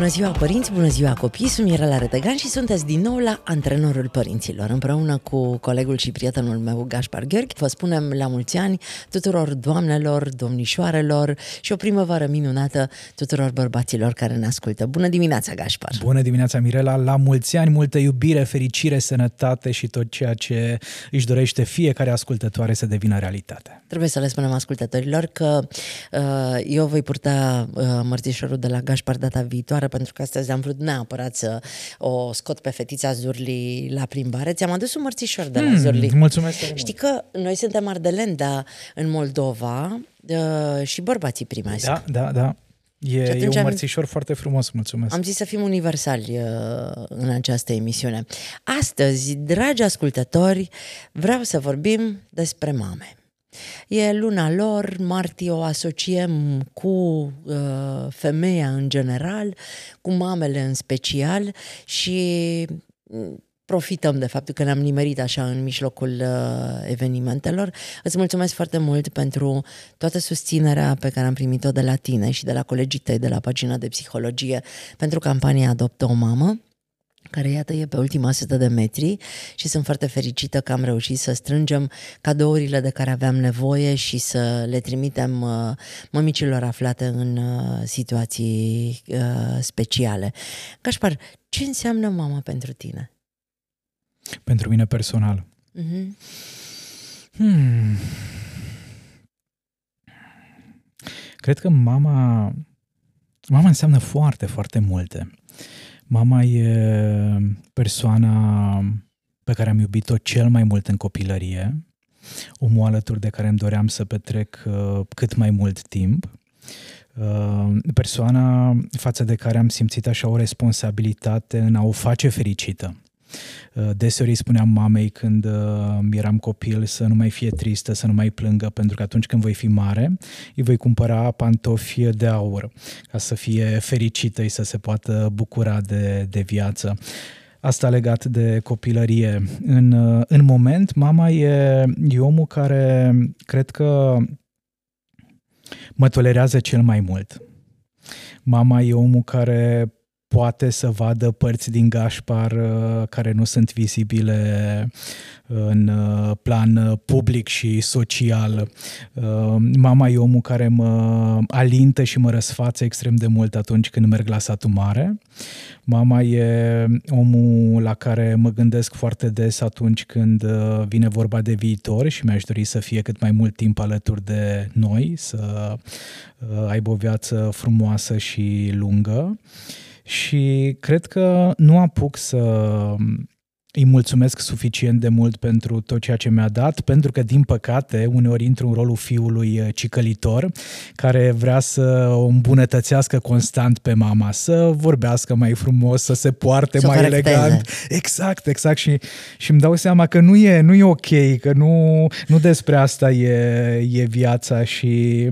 Bună ziua părinți, bună ziua copii, sunt Mirela Retegan și sunteți din nou la Antrenorul Părinților. Împreună cu colegul și prietenul meu Gaspar Gheorghi, vă spunem la mulți ani tuturor doamnelor, domnișoarelor și o primăvară minunată tuturor bărbaților care ne ascultă. Bună dimineața, Gaspar! Bună dimineața, Mirela! La mulți ani, multă iubire, fericire, sănătate și tot ceea ce își dorește fiecare ascultătoare să devină realitate. Trebuie să le spunem ascultătorilor că uh, eu voi purta uh, mărțișorul de la Gaspar data viitoare pentru că astăzi am vrut neapărat să o scot pe fetița Zurli la plimbare. Ți-am adus un mărțișor de la hmm, Zurli. Mulțumesc Știi că noi suntem ardeleni, dar în Moldova uh, și bărbații primească. Da, da, da. E, e un mărțișor am, foarte frumos, mulțumesc. Am zis să fim universali uh, în această emisiune. Astăzi, dragi ascultători, vreau să vorbim despre mame. E luna lor, martie o asociem cu uh, femeia în general, cu mamele în special și mm, profităm de faptul că ne-am nimerit așa în mijlocul uh, evenimentelor. Îți mulțumesc foarte mult pentru toată susținerea pe care am primit-o de la tine și de la colegii tăi de la pagina de psihologie pentru campania Adoptă o mamă care iată e pe ultima sută de metri și sunt foarte fericită că am reușit să strângem cadourile de care aveam nevoie și să le trimitem uh, mămicilor aflate în uh, situații uh, speciale. Cașpar, ce înseamnă mama pentru tine? Pentru mine personal. Uh-huh. Hmm. Cred că mama mama înseamnă foarte, foarte multe. Mama e persoana pe care am iubit-o cel mai mult în copilărie, omul alături de care îmi doream să petrec uh, cât mai mult timp, uh, persoana față de care am simțit așa o responsabilitate în a o face fericită. Uh, deseori îi spuneam mamei când uh, eram copil să nu mai fie tristă, să nu mai plângă, pentru că atunci când voi fi mare, îi voi cumpăra pantofi de aur ca să fie fericită și să se poată bucura de, de viață. Asta legat de copilărie. În, uh, în moment, mama e, e omul care cred că mă tolerează cel mai mult. Mama e omul care poate să vadă părți din Gașpar uh, care nu sunt vizibile în uh, plan uh, public și social. Mama e omul care mă alintă și mă răsfață extrem de mult atunci când merg la satul mare. Mama e omul la care mă gândesc foarte des atunci când vine vorba de viitor și mi-aș dori să fie cât mai mult timp alături de noi, să aibă o viață frumoasă și lungă și cred că nu apuc să îi mulțumesc suficient de mult pentru tot ceea ce mi-a dat, pentru că, din păcate, uneori intru în rolul fiului uh, cicălitor, care vrea să o îmbunătățească constant pe mama, să vorbească mai frumos, să se poarte să mai elegant. Exact, exact. Și, și îmi dau seama că nu e, nu e ok, că nu, nu despre asta e, e viața și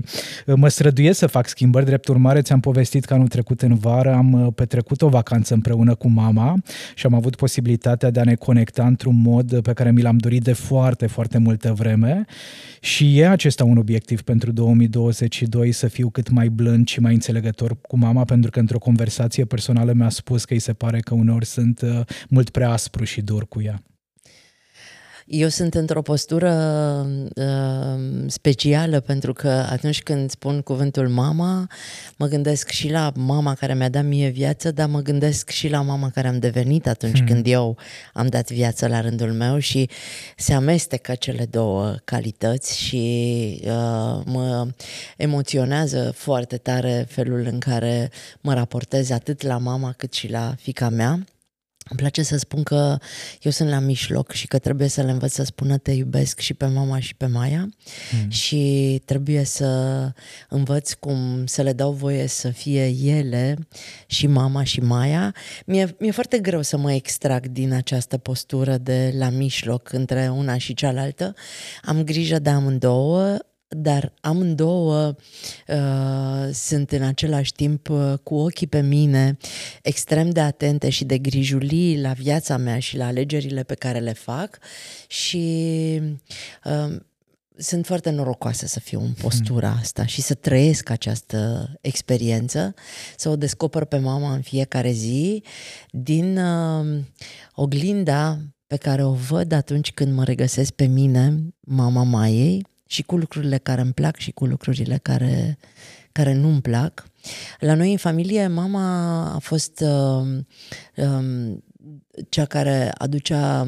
uh, mă străduiesc să fac schimbări. Drept urmare, ți-am povestit că anul trecut în vară am uh, petrecut o vacanță împreună cu mama și am avut posibilitatea de a ne conecta într-un mod pe care mi l-am dorit de foarte, foarte multă vreme și e acesta un obiectiv pentru 2022 să fiu cât mai blând și mai înțelegător cu mama pentru că într-o conversație personală mi-a spus că îi se pare că uneori sunt uh, mult prea aspru și dur cu ea. Eu sunt într-o postură uh, specială pentru că atunci când spun cuvântul mama, mă gândesc și la mama care mi-a dat mie viață, dar mă gândesc și la mama care am devenit atunci hmm. când eu am dat viață la rândul meu și se amestecă cele două calități și uh, mă emoționează foarte tare felul în care mă raportez atât la mama cât și la fica mea Îmi place să spun că eu sunt la mijloc și că trebuie să le învăț să spună te iubesc și pe mama și pe Maia mm. și trebuie să învăț cum să le dau voie să fie ele și mama și Maia. Mi-e, mi-e foarte greu să mă extrag din această postură de la mijloc între una și cealaltă. Am grijă de amândouă, dar amândouă uh, sunt în același timp uh, cu ochii pe mine, extrem de atente și de grijulii la viața mea și la alegerile pe care le fac și uh, sunt foarte norocoasă să fiu în postura asta și să trăiesc această experiență, să o descoper pe mama în fiecare zi din uh, oglinda pe care o văd atunci când mă regăsesc pe mine, mama Maiei, și cu lucrurile care îmi plac și cu lucrurile care, care nu îmi plac. La noi în familie, mama a fost uh, um, cea care aducea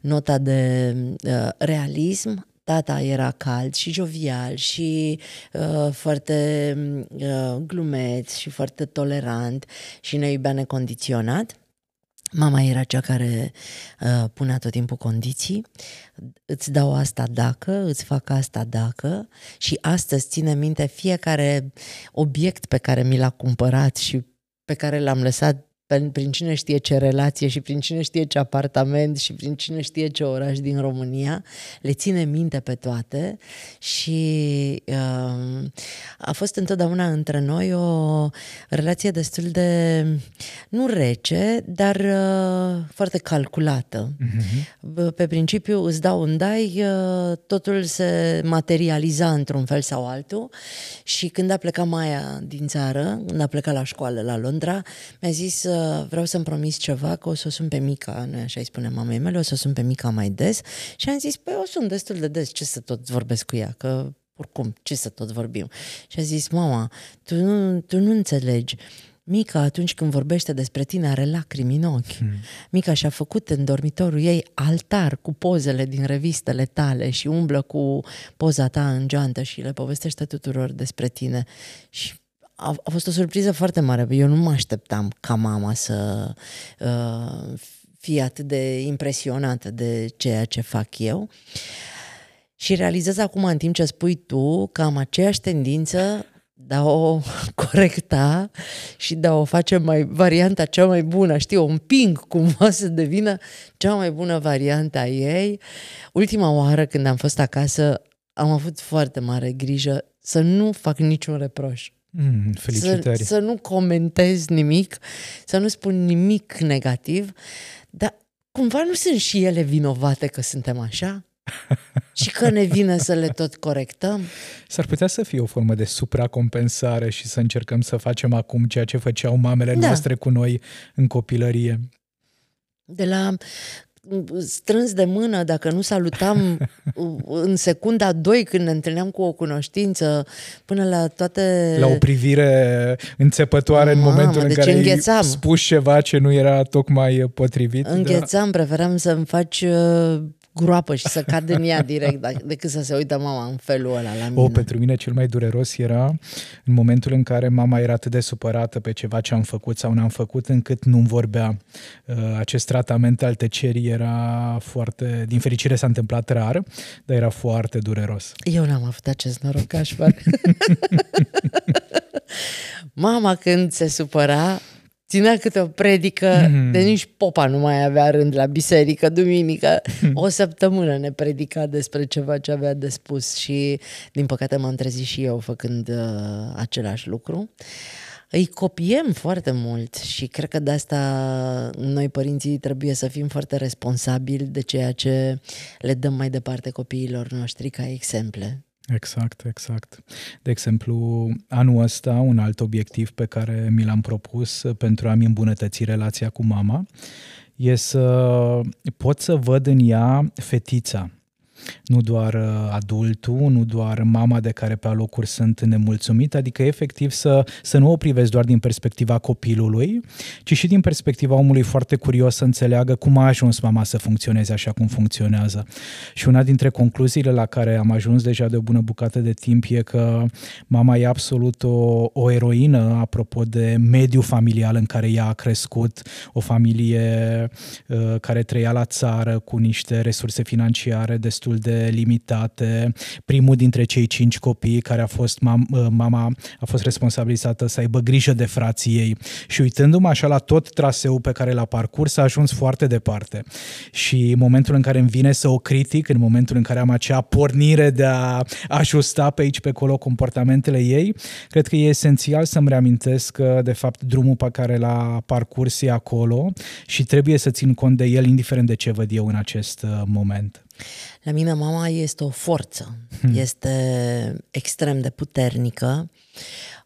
nota de uh, realism, Tata era cald și jovial și uh, foarte uh, glumeț și foarte tolerant și ne iubea necondiționat. Mama era cea care uh, punea tot timpul condiții, îți dau asta dacă, îți fac asta dacă. Și astăzi ține minte fiecare obiect pe care mi l-a cumpărat și pe care l-am lăsat prin cine știe ce relație și prin cine știe ce apartament și prin cine știe ce oraș din România, le ține minte pe toate și uh, a fost întotdeauna între noi o relație destul de, nu rece, dar uh, foarte calculată. Uh-huh. Pe principiu îți dau un dai, uh, totul se materializa într-un fel sau altul și când a plecat Maia din țară, când a plecat la școală la Londra, mi-a zis uh, vreau să-mi promis ceva, că o să o sun pe Mica, noi așa îi spunem mamei mele, o să o sun pe Mica mai des și am zis, păi o sun destul de des, ce să tot vorbesc cu ea, că oricum, ce să tot vorbim. Și a zis, mama, tu nu, tu nu înțelegi, Mica, atunci când vorbește despre tine, are lacrimi în ochi. Hmm. Mica și-a făcut în dormitorul ei altar cu pozele din revistele tale și umblă cu poza ta în geantă și le povestește tuturor despre tine. Și a, a fost o surpriză foarte mare. Eu nu mă așteptam ca mama să uh, fie atât de impresionată de ceea ce fac eu. Și realizez acum, în timp ce spui tu, că am aceeași tendință de a o corecta și de a o face mai varianta cea mai bună, știi, o împing cumva să devină cea mai bună variantă a ei. Ultima oară când am fost acasă am avut foarte mare grijă să nu fac niciun reproș. Mm, felicitări. Să, să nu comentez nimic, să nu spun nimic negativ, dar cumva nu sunt și ele vinovate că suntem așa? și că ne vine să le tot corectăm? S-ar putea să fie o formă de supracompensare și să încercăm să facem acum ceea ce făceau mamele da. noastre cu noi în copilărie. De la strâns de mână, dacă nu salutam în secunda 2 când ne întâlneam cu o cunoștință, până la toate... La o privire înțepătoare Mamă, în momentul în deci care înghețam. ai spus ceva ce nu era tocmai potrivit. Înghețam, da? preferam să-mi faci uh, groapă și să cad în ea direct decât să se uită mama în felul ăla la mine. O, pentru mine cel mai dureros era în momentul în care mama era atât de supărată pe ceva ce am făcut sau n-am făcut încât nu-mi vorbea. Uh, acest tratament al tăcerii era foarte, din fericire s-a întâmplat rar, dar era foarte dureros. Eu n-am avut acest noroc, aș Mama când se supăra, ținea câte o predică, mm. de nici popa nu mai avea rând la biserică, duminică. Mm. O săptămână ne predica despre ceva ce avea de spus și, din păcate, m-am trezit și eu făcând uh, același lucru. Îi copiem foarte mult și cred că de asta noi părinții trebuie să fim foarte responsabili de ceea ce le dăm mai departe copiilor noștri ca exemple. Exact, exact. De exemplu, anul ăsta, un alt obiectiv pe care mi l-am propus pentru a-mi îmbunătăți relația cu mama e să pot să văd în ea fetița nu doar uh, adultul, nu doar mama de care pe alocuri sunt nemulțumit, adică efectiv să, să nu o privesc doar din perspectiva copilului, ci și din perspectiva omului foarte curios să înțeleagă cum a ajuns mama să funcționeze așa cum funcționează. Și una dintre concluziile la care am ajuns deja de o bună bucată de timp e că mama e absolut o, o eroină apropo de mediul familial în care ea a crescut, o familie uh, care trăia la țară cu niște resurse financiare destul de limitate, primul dintre cei cinci copii care a fost mam- uh, mama a fost responsabilizată să aibă grijă de frații ei. Și uitându-mă așa la tot traseul pe care l-a parcurs a ajuns foarte departe. Și în momentul în care îmi vine să o critic, în momentul în care am acea pornire de a ajusta pe aici pe acolo comportamentele ei, cred că e esențial să-mi reamintesc că de fapt drumul pe care l-a parcurs e acolo și trebuie să țin cont de el indiferent de ce văd eu în acest uh, moment. La mine mama este o forță, hmm. este extrem de puternică,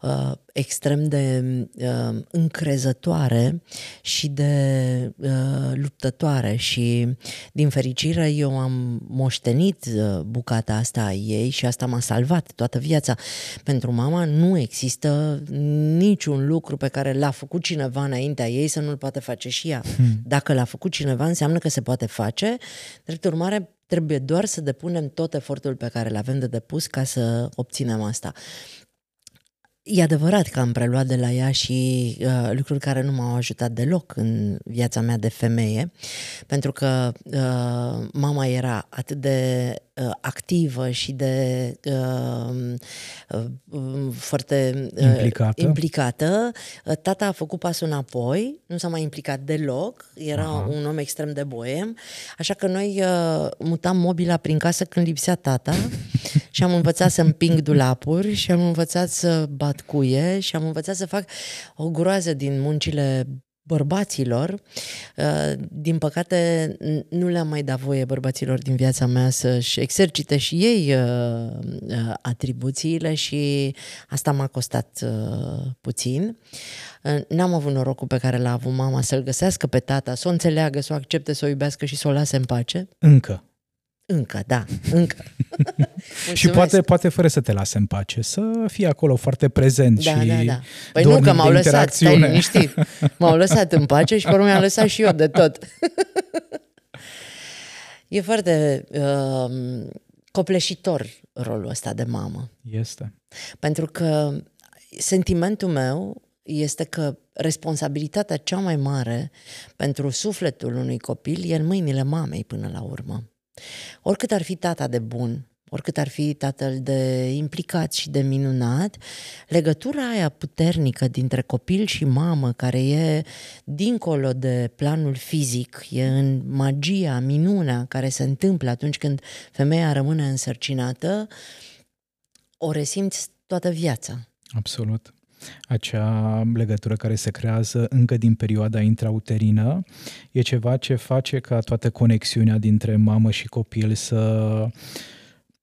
uh, extrem de uh, încrezătoare și de uh, luptătoare și din fericire eu am moștenit uh, bucata asta a ei și asta m-a salvat toată viața. Pentru mama nu există niciun lucru pe care l-a făcut cineva înaintea ei să nu-l poate face și ea. Hmm. Dacă l-a făcut cineva înseamnă că se poate face, drept urmare Trebuie doar să depunem tot efortul pe care îl avem de depus ca să obținem asta. E adevărat că am preluat de la ea și uh, lucruri care nu m-au ajutat deloc în viața mea de femeie, pentru că uh, mama era atât de uh, activă și de uh, uh, foarte uh, implicată. implicată. Uh, tata a făcut pasul înapoi, nu s-a mai implicat deloc, era Aha. un om extrem de boem, așa că noi uh, mutam mobila prin casă când lipsea tata și am învățat să împing dulapuri și am învățat să bat cuie și am învățat să fac o groază din muncile bărbaților. Uh, din păcate, nu le-am mai dat voie bărbaților din viața mea să-și exercite și ei uh, uh, atribuțiile și asta m-a costat puțin. N-am avut norocul pe care l-a avut mama să-l găsească pe tata, să o înțeleagă, să o accepte, să o iubească și să o lase în pace. Încă. Încă, da, încă. și poate, poate fără să te lase în pace, să fii acolo foarte prezent da, și da, da. Păi nu, că m-au lăsat, stai liniștit. M-au lăsat în pace și pe urmă mi-am lăsat și eu de tot. e foarte uh, copleșitor rolul ăsta de mamă. Este. Pentru că sentimentul meu este că responsabilitatea cea mai mare pentru sufletul unui copil e în mâinile mamei până la urmă. Oricât ar fi tata de bun, oricât ar fi tatăl de implicat și de minunat, legătura aia puternică dintre copil și mamă, care e dincolo de planul fizic, e în magia, minunea care se întâmplă atunci când femeia rămâne însărcinată, o resimți toată viața. Absolut acea legătură care se creează încă din perioada intrauterină, e ceva ce face ca toată conexiunea dintre mamă și copil să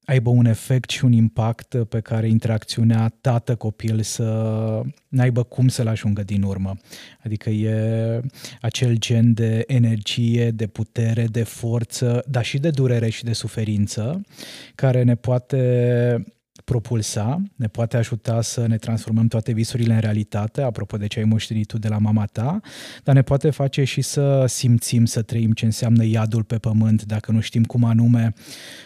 aibă un efect și un impact pe care interacțiunea tată-copil să n-aibă cum să-l ajungă din urmă. Adică e acel gen de energie, de putere, de forță, dar și de durere și de suferință, care ne poate propulsa, ne poate ajuta să ne transformăm toate visurile în realitate, apropo de ce ai moștenit tu de la mama ta, dar ne poate face și să simțim, să trăim ce înseamnă iadul pe pământ, dacă nu știm cum anume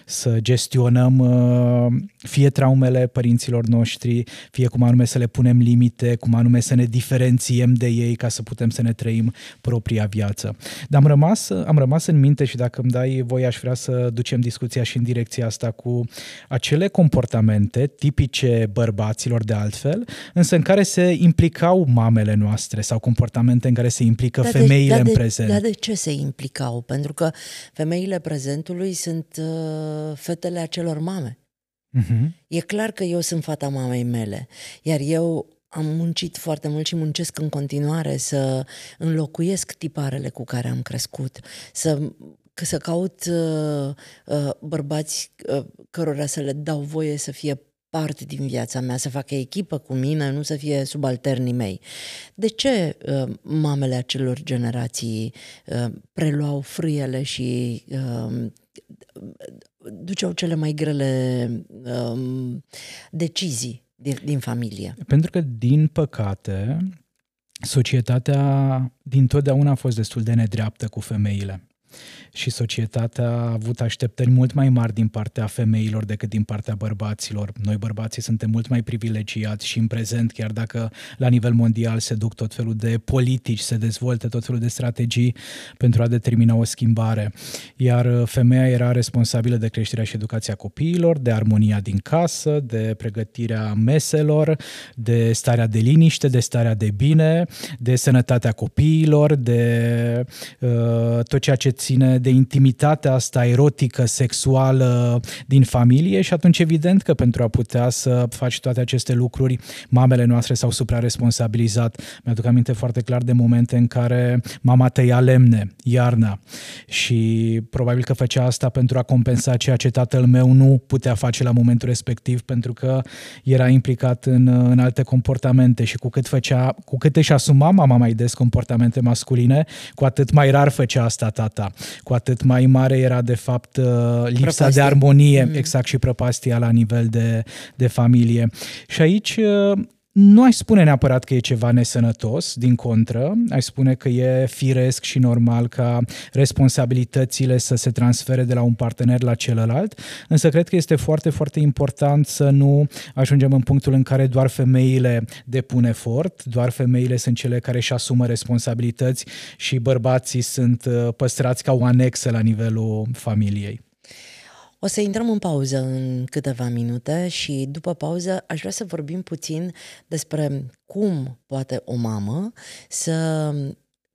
să gestionăm uh, fie traumele părinților noștri, fie cum anume să le punem limite, cum anume să ne diferențiem de ei ca să putem să ne trăim propria viață. Dar am rămas, am rămas în minte și dacă îmi dai voi aș vrea să ducem discuția și în direcția asta cu acele comportamente comportamente tipice bărbaților de altfel, însă în care se implicau mamele noastre sau comportamente în care se implică dar femeile de, în prezent. Dar de ce se implicau? Pentru că femeile prezentului sunt uh, fetele acelor mame. Uh-huh. E clar că eu sunt fata mamei mele, iar eu am muncit foarte mult și muncesc în continuare să înlocuiesc tiparele cu care am crescut, să că să caut uh, uh, bărbați uh, cărora să le dau voie să fie parte din viața mea, să facă echipă cu mine, nu să fie subalternii mei. De ce uh, mamele acelor generații uh, preluau frâiele și uh, duceau cele mai grele um, decizii din, din familie? Pentru că, din păcate, societatea din totdeauna a fost destul de nedreaptă cu femeile și societatea a avut așteptări mult mai mari din partea femeilor decât din partea bărbaților. Noi bărbații suntem mult mai privilegiați și în prezent, chiar dacă la nivel mondial se duc tot felul de politici, se dezvoltă tot felul de strategii pentru a determina o schimbare. Iar uh, femeia era responsabilă de creșterea și educația copiilor, de armonia din casă, de pregătirea meselor, de starea de liniște, de starea de bine, de sănătatea copiilor, de uh, tot ceea ce ține de intimitatea asta erotică, sexuală din familie și atunci evident că pentru a putea să faci toate aceste lucruri, mamele noastre s-au supraresponsabilizat. Mi-aduc aminte foarte clar de momente în care mama tăia lemne, iarna și probabil că făcea asta pentru a compensa ceea ce tatăl meu nu putea face la momentul respectiv pentru că era implicat în, în alte comportamente și cu cât făcea, cu cât își asuma mama mai des comportamente masculine, cu atât mai rar făcea asta tata cu atât mai mare era de fapt uh, lipsa Prăpastie. de armonie, mm. exact, și prăpastia la nivel de, de familie. Și aici uh, nu aș spune neapărat că e ceva nesănătos, din contră, aș spune că e firesc și normal ca responsabilitățile să se transfere de la un partener la celălalt, însă cred că este foarte, foarte important să nu ajungem în punctul în care doar femeile depun efort, doar femeile sunt cele care își asumă responsabilități și bărbații sunt uh, păstrați ca o anexă la nivelul familiei. O să intrăm în pauză în câteva minute și după pauză aș vrea să vorbim puțin despre cum poate o mamă să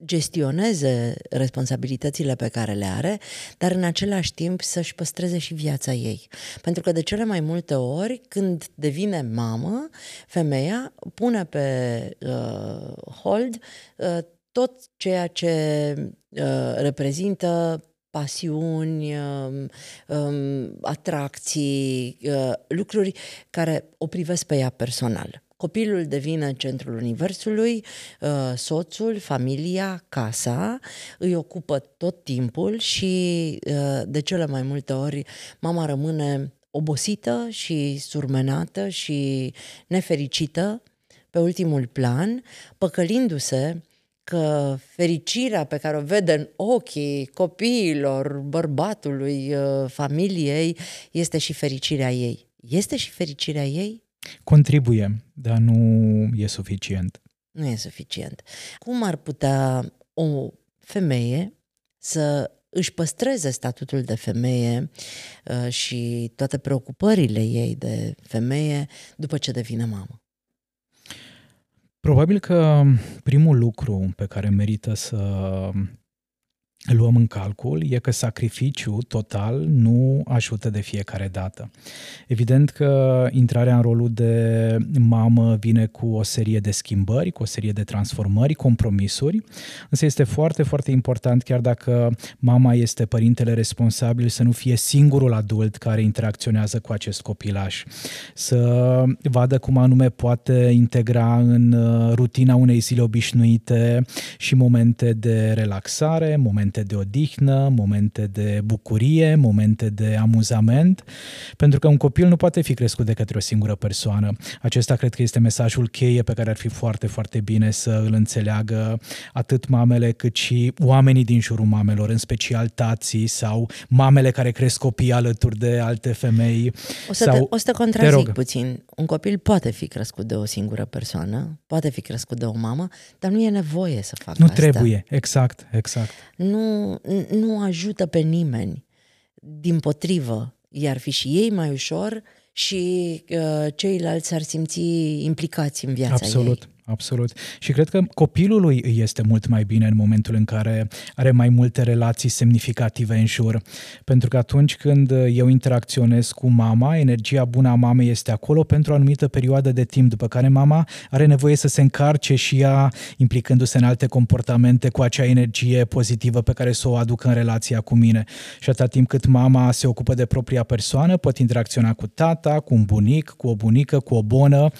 gestioneze responsabilitățile pe care le are, dar în același timp să-și păstreze și viața ei. Pentru că de cele mai multe ori, când devine mamă, femeia pune pe uh, hold uh, tot ceea ce uh, reprezintă pasiuni, um, um, atracții, uh, lucruri care o privesc pe ea personal. Copilul devine centrul universului, uh, soțul, familia, casa, îi ocupă tot timpul și uh, de cele mai multe ori mama rămâne obosită și surmenată și nefericită pe ultimul plan, păcălindu-se că fericirea pe care o vede în ochii copiilor, bărbatului, uh, familiei, este și fericirea ei. Este și fericirea ei? Contribuie, dar nu e suficient. Nu e suficient. Cum ar putea o femeie să își păstreze statutul de femeie uh, și toate preocupările ei de femeie după ce devine mamă? Probabil că primul lucru pe care merită să luăm în calcul e că sacrificiul total nu ajută de fiecare dată. Evident că intrarea în rolul de mamă vine cu o serie de schimbări, cu o serie de transformări, compromisuri, însă este foarte, foarte important, chiar dacă mama este părintele responsabil, să nu fie singurul adult care interacționează cu acest copilaș. Să vadă cum anume poate integra în uh, rutina unei zile obișnuite și momente de relaxare, momente momente de odihnă, momente de bucurie, momente de amuzament, pentru că un copil nu poate fi crescut de către o singură persoană. Acesta cred că este mesajul cheie pe care ar fi foarte, foarte bine să îl înțeleagă atât mamele cât și oamenii din jurul mamelor, în special tații sau mamele care cresc copii alături de alte femei. O să, sau... te, o să te contrazic te puțin. Un copil poate fi crescut de o singură persoană, poate fi crescut de o mamă, dar nu e nevoie să facă nu asta. Nu trebuie, exact, exact. Nu nu, nu ajută pe nimeni. Din potrivă, iar fi și ei mai ușor și uh, ceilalți ar simți implicați în viața Absolut. ei. Absolut. Și cred că copilului îi este mult mai bine în momentul în care are mai multe relații semnificative în jur. Pentru că atunci când eu interacționez cu mama, energia bună a mamei este acolo pentru o anumită perioadă de timp, după care mama are nevoie să se încarce și ea, implicându-se în alte comportamente cu acea energie pozitivă pe care să o aducă în relația cu mine. Și atâta timp cât mama se ocupă de propria persoană, pot interacționa cu tata, cu un bunic, cu o bunică, cu o bonă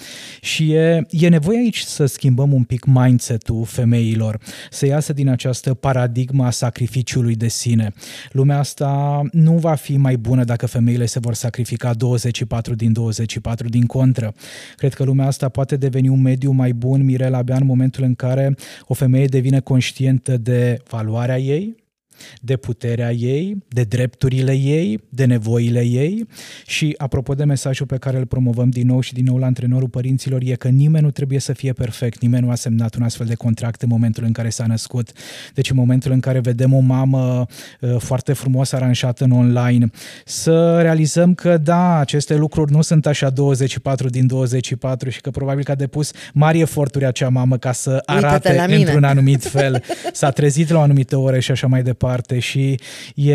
și e, e nevoie aici să să schimbăm un pic mindset-ul femeilor, să iasă din această paradigma a sacrificiului de sine. Lumea asta nu va fi mai bună dacă femeile se vor sacrifica 24 din 24 din contră. Cred că lumea asta poate deveni un mediu mai bun, Mirela, abia în momentul în care o femeie devine conștientă de valoarea ei, de puterea ei, de drepturile ei, de nevoile ei. Și apropo de mesajul pe care îl promovăm din nou și din nou la antrenorul părinților e că nimeni nu trebuie să fie perfect, nimeni nu a semnat un astfel de contract în momentul în care s-a născut. Deci în momentul în care vedem o mamă uh, foarte frumos aranjată în online, să realizăm că da, aceste lucruri nu sunt așa 24 din 24 și că probabil că a depus mari eforturi acea mamă ca să arate într-un anumit fel, s-a trezit la o anumită oră și așa mai departe departe și e,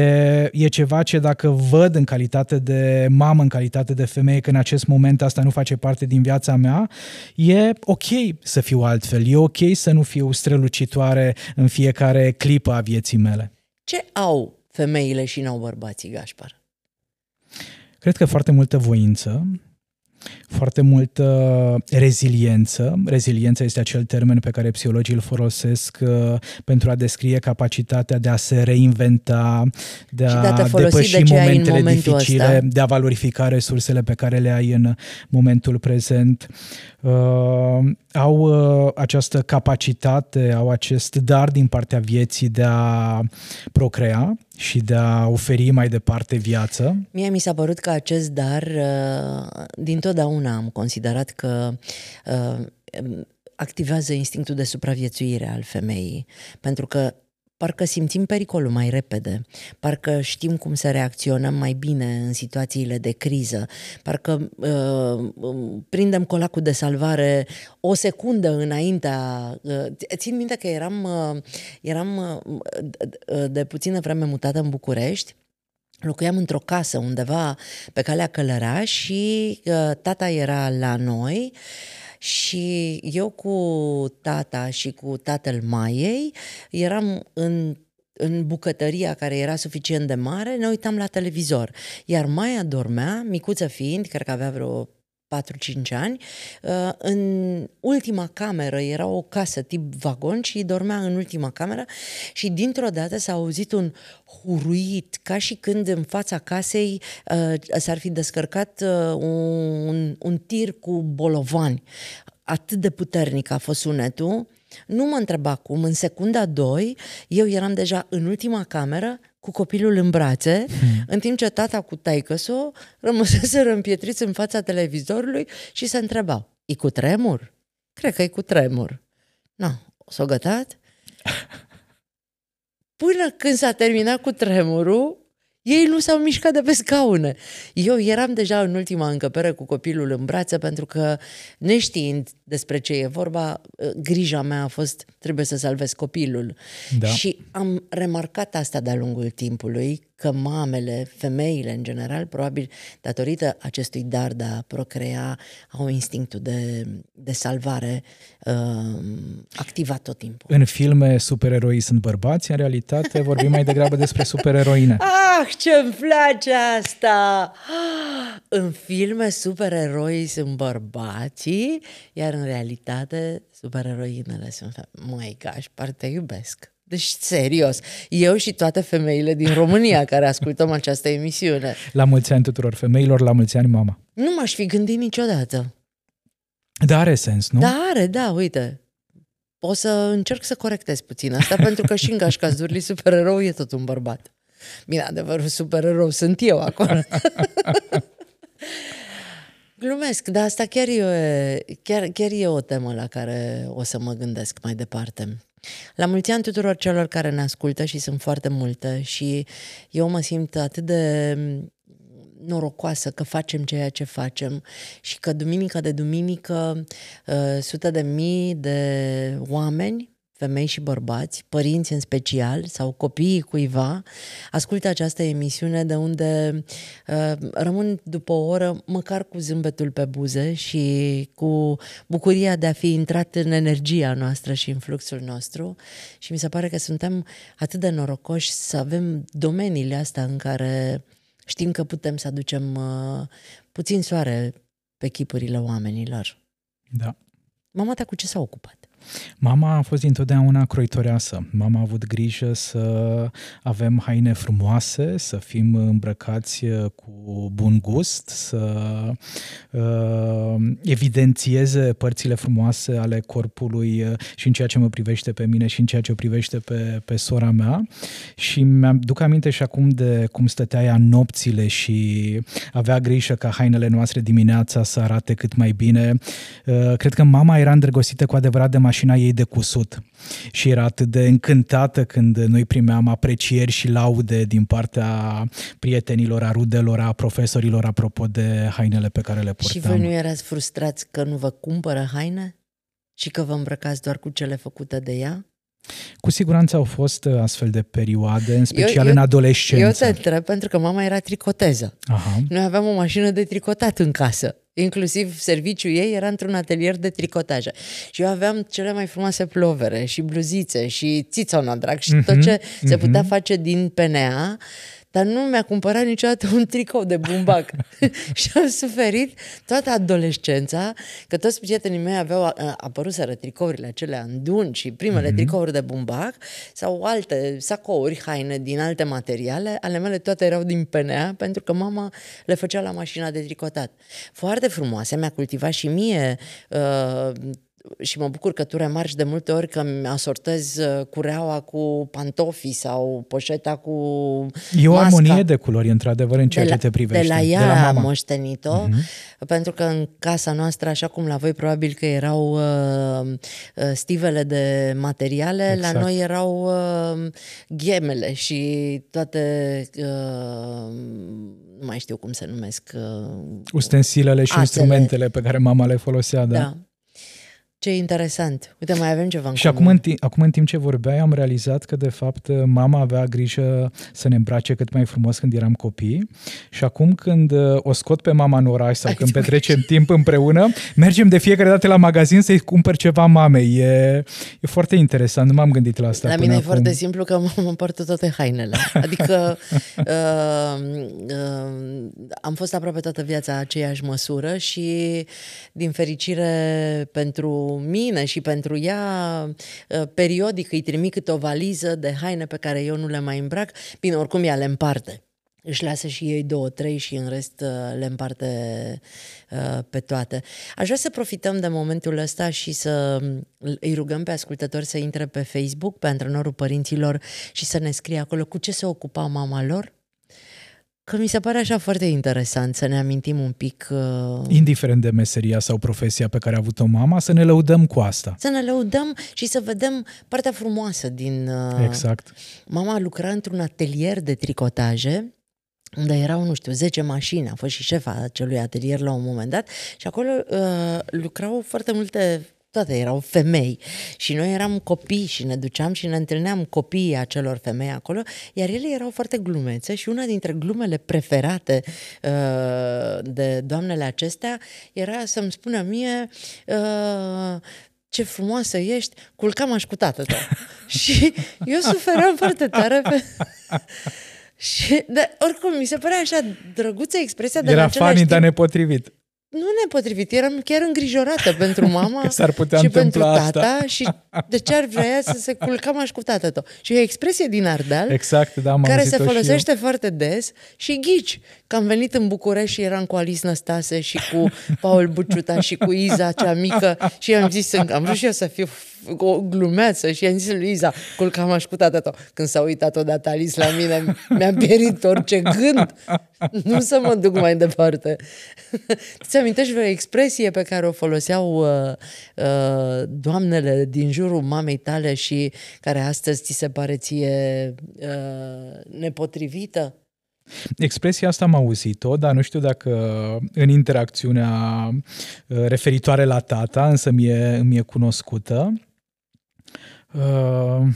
e ceva ce dacă văd în calitate de mamă, în calitate de femeie, că în acest moment asta nu face parte din viața mea, e ok să fiu altfel, e ok să nu fiu strălucitoare în fiecare clipă a vieții mele. Ce au femeile și n-au bărbații, Gașpar? Cred că foarte multă voință, foarte multă reziliență. Reziliența este acel termen pe care psihologii îl folosesc uh, pentru a descrie capacitatea de a se reinventa, de a, a depăși de momentele în dificile, ăsta. de a valorifica resursele pe care le ai în momentul prezent. Uh, au uh, această capacitate, au acest dar din partea vieții de a procrea și de a oferi mai departe viață. Mie mi s-a părut că acest dar, uh, din totdeauna am considerat că uh, activează instinctul de supraviețuire al femeii, pentru că parcă simțim pericolul mai repede, parcă știm cum să reacționăm mai bine în situațiile de criză, parcă uh, um, prindem colacul de salvare o secundă înaintea. Uh, țin minte că eram, uh, eram uh, de puțină vreme mutată în București locuiam într-o casă undeva pe calea Călăraș și uh, tata era la noi și eu cu tata și cu tatăl Maiei eram în în bucătăria care era suficient de mare, ne uitam la televizor. Iar Maia dormea, micuță fiind, cred că avea vreo 4-5 ani, uh, în ultima cameră era o casă tip vagon și dormea în ultima cameră și dintr-o dată s-a auzit un huruit, ca și când în fața casei uh, s-ar fi descărcat uh, un, un tir cu bolovani. Atât de puternic a fost sunetul, nu mă întreba cum, în secunda 2, eu eram deja în ultima cameră cu copilul în brațe, hmm. în timp ce tata cu taică-so rămăseseră împietriți în fața televizorului și se întrebau, e cu tremur? Cred că e cu tremur. Nu, s-o gătat? Până când s-a terminat cu tremurul, ei nu s-au mișcat de pe scaune. Eu eram deja în ultima încăpere cu copilul în brațe pentru că, neștiind despre ce e vorba, ă, grija mea a fost trebuie să salvez copilul. Da. Și am remarcat asta de-a lungul timpului, că mamele, femeile în general, probabil datorită acestui dar de a procrea, au instinctul de, de salvare uh, activat tot timpul. În filme supereroi sunt bărbați, în realitate vorbim mai degrabă despre supereroine. Ah, ce-mi place asta! În filme supereroi sunt bărbații, iar în realitate supereroinele sunt Mai gosh, parte iubesc. Deci, serios, eu și toate femeile din România care ascultăm această emisiune. La mulți ani tuturor femeilor, la mulți ani mama. Nu m-aș fi gândit niciodată. Da, are sens, nu? Da, are, da, uite. O să încerc să corectez puțin asta, pentru că și în gașcazurile supererou e tot un bărbat. Bine, adevărul supererou sunt eu acolo. Glumesc, dar asta chiar e, chiar, chiar e o temă la care o să mă gândesc mai departe. La mulți ani tuturor celor care ne ascultă și sunt foarte multe și eu mă simt atât de norocoasă că facem ceea ce facem și că duminică de duminică uh, sute de mii de oameni femei și bărbați, părinți în special sau copiii cuiva, ascultă această emisiune de unde uh, rămân după o oră măcar cu zâmbetul pe buze și cu bucuria de a fi intrat în energia noastră și în fluxul nostru și mi se pare că suntem atât de norocoși să avem domeniile astea în care știm că putem să aducem uh, puțin soare pe chipurile oamenilor. Da. Mama ta cu ce s-a ocupat? Mama a fost întotdeauna croitoreasă. Mama a avut grijă să avem haine frumoase, să fim îmbrăcați uh, cu bun gust, să uh, evidențieze părțile frumoase ale corpului uh, și în ceea ce mă privește pe mine și în ceea ce o privește pe, pe sora mea. Și mi-am duc aminte și acum de cum stătea ea nopțile și avea grijă ca hainele noastre dimineața să arate cât mai bine. Uh, cred că mama era îndrăgostită cu adevărat de mașina ei de cusut și era atât de încântată când noi primeam aprecieri și laude din partea prietenilor, a rudelor, a profesorilor apropo de hainele pe care le purtam. Și voi nu erați frustrați că nu vă cumpără haine? Și că vă îmbrăcați doar cu cele făcute de ea? Cu siguranță au fost uh, astfel de perioade, în special eu, în adolescență. Eu te întreb pentru că mama era tricoteză. Aha. Noi aveam o mașină de tricotat în casă. Inclusiv serviciul ei era într-un atelier de tricotaje. Și eu aveam cele mai frumoase plovere și bluzițe și țițona drag și uh-huh, tot ce uh-huh. se putea mhm. face din PNA dar nu mi-a cumpărat niciodată un tricou de bumbac. și am suferit toată adolescența, că toți prietenii mei aveau apăruseră tricourile acelea în dun și primele mm-hmm. tricouri de bumbac sau alte sacouri, haine din alte materiale, ale mele toate erau din PNA, pentru că mama le făcea la mașina de tricotat. Foarte frumoase, mi-a cultivat și mie uh, și mă bucur că tu remarci de multe ori că asortez uh, cureaua cu pantofii sau poșeta cu E o masca. armonie de culori, într-adevăr, în ceea de la, ce te privește. De la ea de la am moștenit-o, uh-huh. pentru că în casa noastră, așa cum la voi probabil că erau uh, uh, stivele de materiale, exact. la noi erau uh, ghemele și toate... Uh, nu mai știu cum se numesc. Uh, Ustensilele și asele. instrumentele pe care mama le folosea, da? Da, ce interesant. Uite, mai avem ceva în Și acum în, timp, acum în timp ce vorbeai, am realizat că, de fapt, mama avea grijă să ne îmbrace cât mai frumos când eram copii și acum când uh, o scot pe mama în oraș sau Ai când petrecem timp împreună, mergem de fiecare dată la magazin să-i cumpăr ceva mamei. E, e foarte interesant, nu m-am gândit la asta La mine acum. e foarte simplu că mă împărtă toate hainele. Adică uh, uh, am fost aproape toată viața aceeași măsură și, din fericire pentru mine și pentru ea, uh, periodic îi trimit câte o valiză de haine pe care eu nu le mai îmbrac. Bine, oricum ea le împarte își lasă și ei două, trei și în rest uh, le împarte uh, pe toate. Aș vrea să profităm de momentul ăsta și să îi rugăm pe ascultători să intre pe Facebook, pe antrenorul părinților și să ne scrie acolo cu ce se ocupa mama lor, Că mi se pare așa foarte interesant să ne amintim un pic... Uh... Indiferent de meseria sau profesia pe care a avut-o mama, să ne lăudăm cu asta. Să ne lăudăm și să vedem partea frumoasă din... Uh... Exact. Mama lucra într-un atelier de tricotaje unde erau, nu știu, 10 mașini, a fost și șefa acelui atelier la un moment dat și acolo uh, lucrau foarte multe toate erau femei și noi eram copii și ne duceam și ne întâlneam copiii acelor femei acolo, iar ele erau foarte glumețe și una dintre glumele preferate uh, de doamnele acestea era să-mi spună mie uh, ce frumoasă ești, culcam-aș cu tată tău. și eu suferam foarte tare pe... Și, de, oricum, mi se părea așa drăguță expresia de Era funny, dar nepotrivit nu nepotrivit, eram chiar îngrijorată pentru mama că s-ar putea și pentru tata asta. și de ce ar vrea să se culca aș cu tata tău. Și o expresie din Ardeal exact, da, care se folosește foarte des și ghici că am venit în București și eram cu Alice Năstase și cu Paul Buciuta și cu Iza cea mică și am zis, am vrut și eu să fiu o glumeață și i-am zis lui Iza, culcam aș cu tata tău. Când s-a uitat odată Alice la mine, mi-a pierit orice gând. Nu să mă duc mai departe. Ți amintești vreo expresie pe care o foloseau uh, uh, doamnele din jurul mamei tale și care astăzi ți se pare ție uh, nepotrivită? Expresia asta am auzit-o, dar nu știu dacă în interacțiunea uh, referitoare la tata, însă mi-e, mi-e cunoscută. Uh,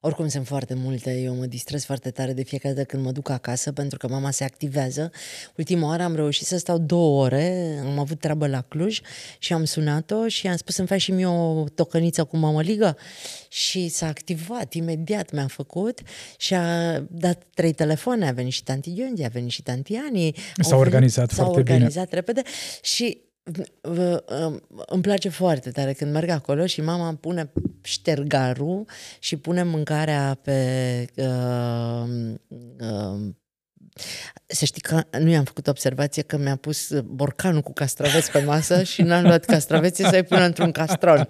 oricum sunt foarte multe, eu mă distrez foarte tare de fiecare dată când mă duc acasă pentru că mama se activează. Ultima oară am reușit să stau două ore, am avut treabă la Cluj și am sunat-o și am spus să-mi faci și mie o tocăniță cu mămăligă și s-a activat, imediat mi-a făcut și a dat trei telefoane, a venit și tanti Iondi, a venit și tanti Ani. S-a organizat s-a foarte organizat bine. repede și îmi place foarte tare când merg acolo și mama pune ștergarul și pune mâncarea pe uh, uh, să știi că nu i-am făcut observație că mi-a pus borcanul cu castraveți pe masă și n-am luat castraveții să-i pun într-un castron.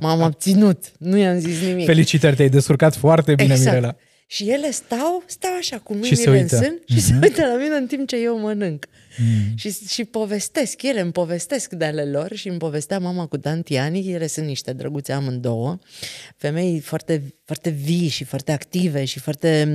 M-am obținut, nu i-am zis nimic. Felicitări, te-ai descurcat foarte bine, exact. Mirela. Și ele stau, stau așa cu mâinile în sân și mm-hmm. se mhm. uită la mine în timp ce eu mănânc. Mm. Și, și povestesc, ele îmi povestesc de ale lor și îmi povestea mama cu tanti Ani, ele sunt niște drăguțe amândouă, femei foarte, foarte vii și foarte active și foarte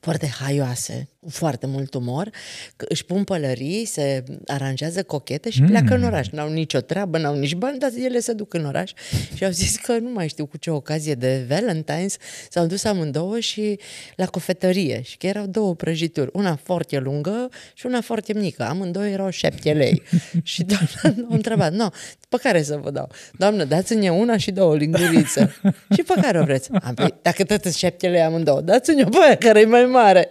foarte haioase, cu foarte mult umor, își pun pălării, se aranjează cochete și mm. pleacă în oraș. N-au nicio treabă, n-au nici bani, dar ele se duc în oraș și au zis că nu mai știu cu ce ocazie de Valentine's s-au dus amândouă și la cofetărie și că erau două prăjituri, una foarte lungă și una foarte mică. Amândouă erau șapte lei. și doamna a întrebat, nu, pe care să vă dau? Doamnă, dați-mi una și două lingurițe. și pe care o vreți? Am, păi, dacă tot sunt șapte lei amândouă, dați-mi o pe aia care e mai mare.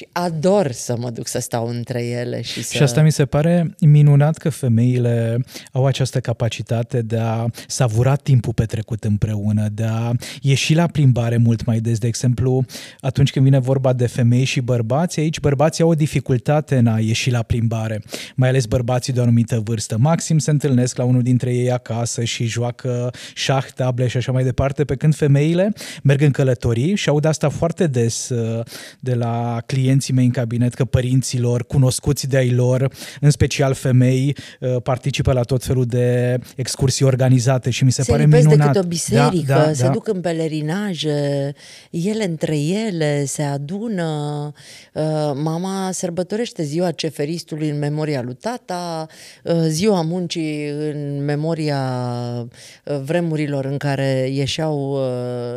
Și ador să mă duc să stau între ele și să... Și asta mi se pare minunat că femeile au această capacitate de a savura timpul petrecut împreună, de a ieși la plimbare mult mai des. De exemplu, atunci când vine vorba de femei și bărbați, aici bărbații au o dificultate în a ieși la plimbare, mai ales bărbații de o anumită vârstă. Maxim se întâlnesc la unul dintre ei acasă și joacă șah, table și așa mai departe, pe când femeile merg în călătorii și aud asta foarte des uh, de la clienți clienții mei în cabinet că părinților, cunoscuți de ai lor, în special femei, uh, participă la tot felul de excursii organizate și mi se, se pare minunat. decât o biserică, da, da, se da. duc în pelerinaje, ele între ele se adună. Uh, mama sărbătorește ziua ceferistului în memoria lui tata, uh, ziua muncii în memoria vremurilor în care ieșeau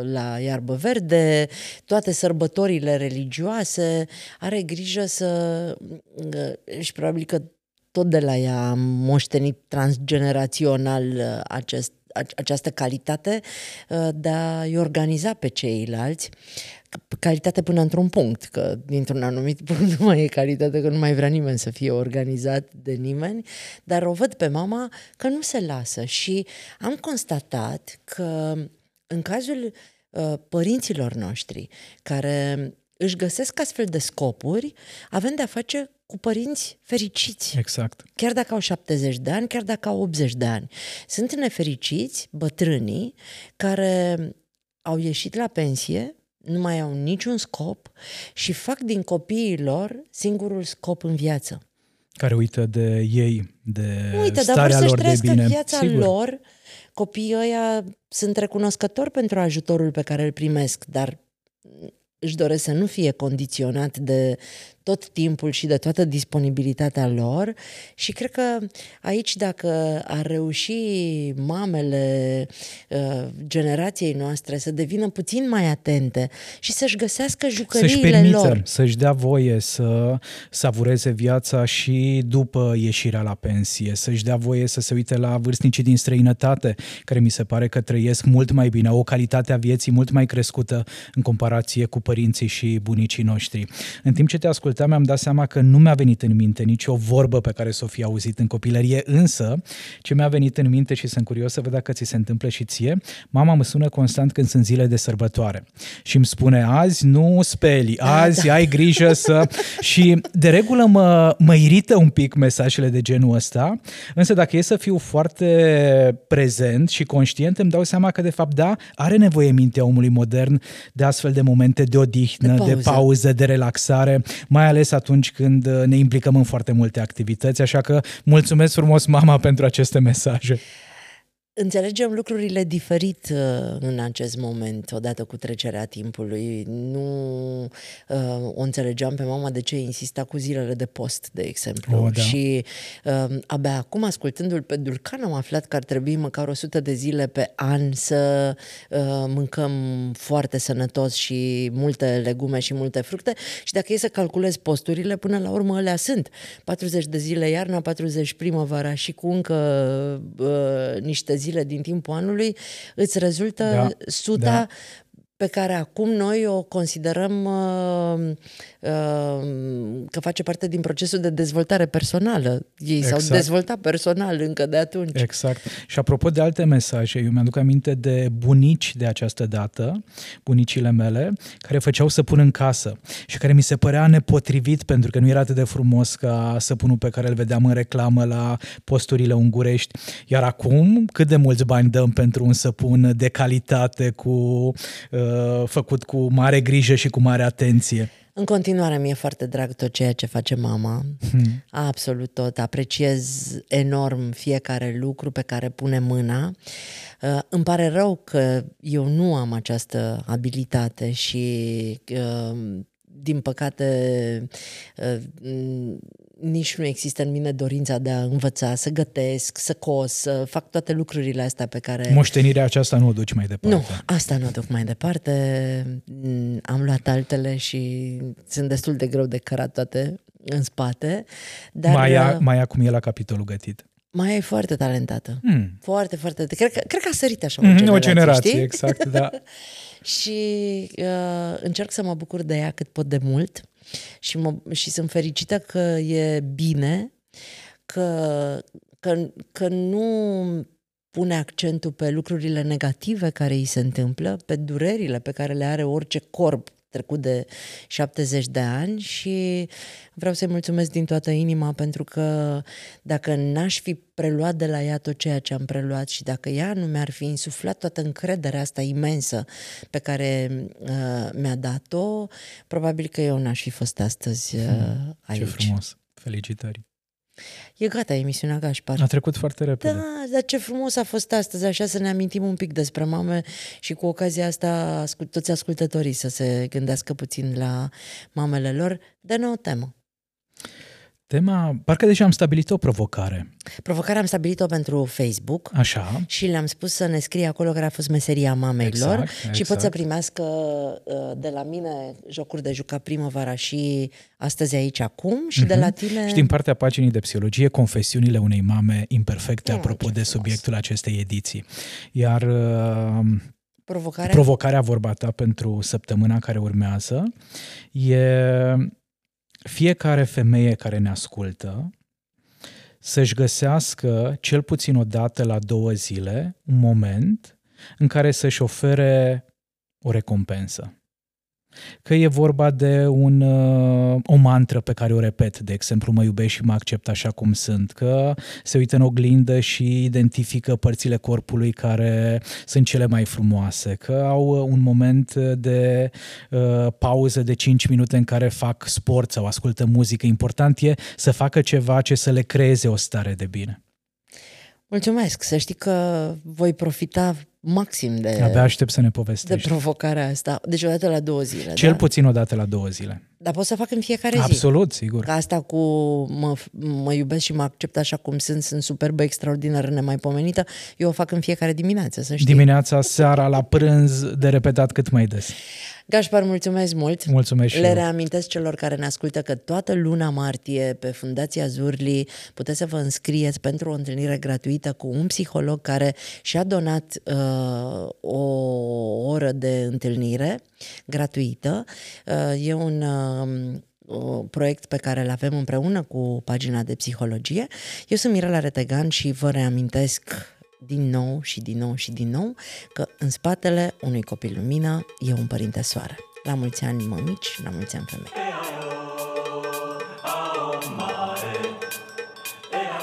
la iarbă verde, toate sărbătorile religioase are grijă să... și probabil că tot de la ea am moștenit transgenerațional uh, acest, această calitate uh, de a-i organiza pe ceilalți calitate până într-un punct, că dintr-un anumit punct nu mai e calitate, că nu mai vrea nimeni să fie organizat de nimeni, dar o văd pe mama că nu se lasă. Și am constatat că în cazul uh, părinților noștri, care își găsesc astfel de scopuri, avem de-a face cu părinți fericiți. Exact. Chiar dacă au 70 de ani, chiar dacă au 80 de ani. Sunt nefericiți bătrânii care au ieșit la pensie, nu mai au niciun scop și fac din copiii lor singurul scop în viață. Care uită de ei, de uită, starea dar lor de bine. viața Sigur. lor. Copiii ăia sunt recunoscători pentru ajutorul pe care îl primesc, dar își doresc să nu fie condiționat de tot timpul și de toată disponibilitatea lor și cred că aici dacă ar reuși mamele uh, generației noastre să devină puțin mai atente și să-și găsească jucăriile să-și permită, lor. Să-și dea voie să savureze viața și după ieșirea la pensie, să-și dea voie să se uite la vârstnicii din străinătate, care mi se pare că trăiesc mult mai bine, au o calitate a vieții mult mai crescută în comparație cu părinții și bunicii noștri. În timp ce te ascult ascultam, mi-am dat seama că nu mi-a venit în minte nicio vorbă pe care să o fi auzit în copilărie, însă ce mi-a venit în minte și sunt curios să văd dacă ți se întâmplă și ție, mama mă sună constant când sunt zile de sărbătoare și îmi spune azi nu speli, da, azi da. ai grijă să... și de regulă mă, mă irită un pic mesajele de genul ăsta, însă dacă e să fiu foarte prezent și conștient, îmi dau seama că de fapt da, are nevoie mintea omului modern de astfel de momente de odihnă, de pauză, de, pauză, de relaxare, mai mai ales atunci când uh, ne implicăm în foarte multe activități, așa că mulțumesc frumos mama pentru aceste mesaje. Înțelegem lucrurile diferit uh, în acest moment, odată cu trecerea timpului. Nu uh, o înțelegeam pe mama de ce insista cu zilele de post, de exemplu. Oh, da. Și uh, abia acum, ascultându-l pe Dulcan, am aflat că ar trebui măcar 100 de zile pe an să uh, mâncăm foarte sănătos și multe legume și multe fructe. Și dacă e să calculez posturile, până la urmă alea sunt. 40 de zile iarna, 40 primăvara și cu încă uh, niște zile din timpul anului, îți rezultă da, suta da pe care acum noi o considerăm uh, uh, că face parte din procesul de dezvoltare personală. Ei exact. s-au dezvoltat personal încă de atunci. Exact. Și apropo de alte mesaje, eu mi-aduc aminte de bunici de această dată, bunicile mele, care făceau săpun în casă și care mi se părea nepotrivit pentru că nu era atât de frumos ca săpunul pe care îl vedeam în reclamă la posturile ungurești. Iar acum, cât de mulți bani dăm pentru un săpun de calitate cu uh, Uh, făcut cu mare grijă și cu mare atenție. În continuare mi-e foarte drag tot ceea ce face mama. Hmm. Absolut tot. Apreciez enorm fiecare lucru pe care pune mâna. Uh, îmi pare rău că eu nu am această abilitate și uh, din păcate nici nu există în mine dorința de a învăța, să gătesc, să cos, să fac toate lucrurile astea pe care... Moștenirea aceasta nu o duci mai departe. Nu, asta nu o duc mai departe. Mm, am luat altele și sunt destul de greu de cărat toate în spate. Dar... Maia, uh, Maia cum e la capitolul gătit? Mai e foarte talentată. Hmm. Foarte, foarte. Cred că, cred că a sărit așa o generație, o generație știi? exact, da. și uh, încerc să mă bucur de ea cât pot de mult și, mă, și sunt fericită că e bine, că, că, că nu pune accentul pe lucrurile negative care îi se întâmplă, pe durerile pe care le are orice corp trecut de 70 de ani și vreau să-i mulțumesc din toată inima pentru că dacă n-aș fi preluat de la ea tot ceea ce am preluat și dacă ea nu mi-ar fi insuflat toată încrederea asta imensă pe care uh, mi-a dat-o, probabil că eu n-aș fi fost astăzi uh, hmm, aici. Ce frumos! Felicitări! E gata emisiunea Gașpar. A trecut foarte repede. Da, dar ce frumos a fost astăzi, așa să ne amintim un pic despre mame și cu ocazia asta toți ascultătorii să se gândească puțin la mamele lor. Dă-ne o temă. Tema, parcă deja am stabilit o provocare. Provocarea am stabilit-o pentru Facebook. Așa. Și le-am spus să ne scrie acolo care a fost meseria mamei exact, lor și exact. pot să primească uh, de la mine jocuri de jucat primăvara și astăzi aici acum și uh-huh. de la mhm. tine... Și din partea paginii de psihologie, confesiunile unei mame imperfecte, mm, apropo de frumos. subiectul acestei ediții. Iar uh, Provocarea? Provocarea vorba ta pentru săptămâna care urmează e fiecare femeie care ne ascultă să-și găsească cel puțin o dată la două zile un moment în care să-și ofere o recompensă. Că e vorba de un, uh, o mantră pe care o repet, de exemplu, mă iubești și mă accept așa cum sunt, că se uită în oglindă și identifică părțile corpului care sunt cele mai frumoase, că au uh, un moment de uh, pauză de 5 minute în care fac sport sau ascultă muzică. Important e să facă ceva ce să le creeze o stare de bine. Mulțumesc, să știi că voi profita maxim de... Abia aștept să ne povestești. De provocarea asta. Deci o dată la două zile. Cel da? puțin o dată la două zile. Dar pot să fac în fiecare Absolut, zi. Absolut, sigur. Ca asta cu mă, mă iubesc și mă accept așa cum sunt, sunt superbă, extraordinară, nemaipomenită, eu o fac în fiecare dimineață, să știi. Dimineața, seara, la prânz, de repetat cât mai des. Gașpar, mulțumesc mult! Mulțumesc și Le eu. reamintesc celor care ne ascultă că toată luna martie pe Fundația Zurli puteți să vă înscrieți pentru o întâlnire gratuită cu un psiholog care și-a donat uh, o oră de întâlnire gratuită. Uh, e un uh, proiect pe care îl avem împreună cu pagina de psihologie. Eu sunt Mirela Retegan și vă reamintesc din nou și din nou și din nou că în spatele unui copil lumină e un părinte soare. La mulți ani mămici, la mulți ani femei.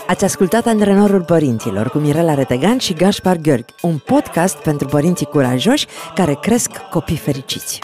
Ați ascultat Antrenorul Părinților cu Mirela Retegan și Gaspar Gheorghe, un podcast pentru părinții curajoși care cresc copii fericiți.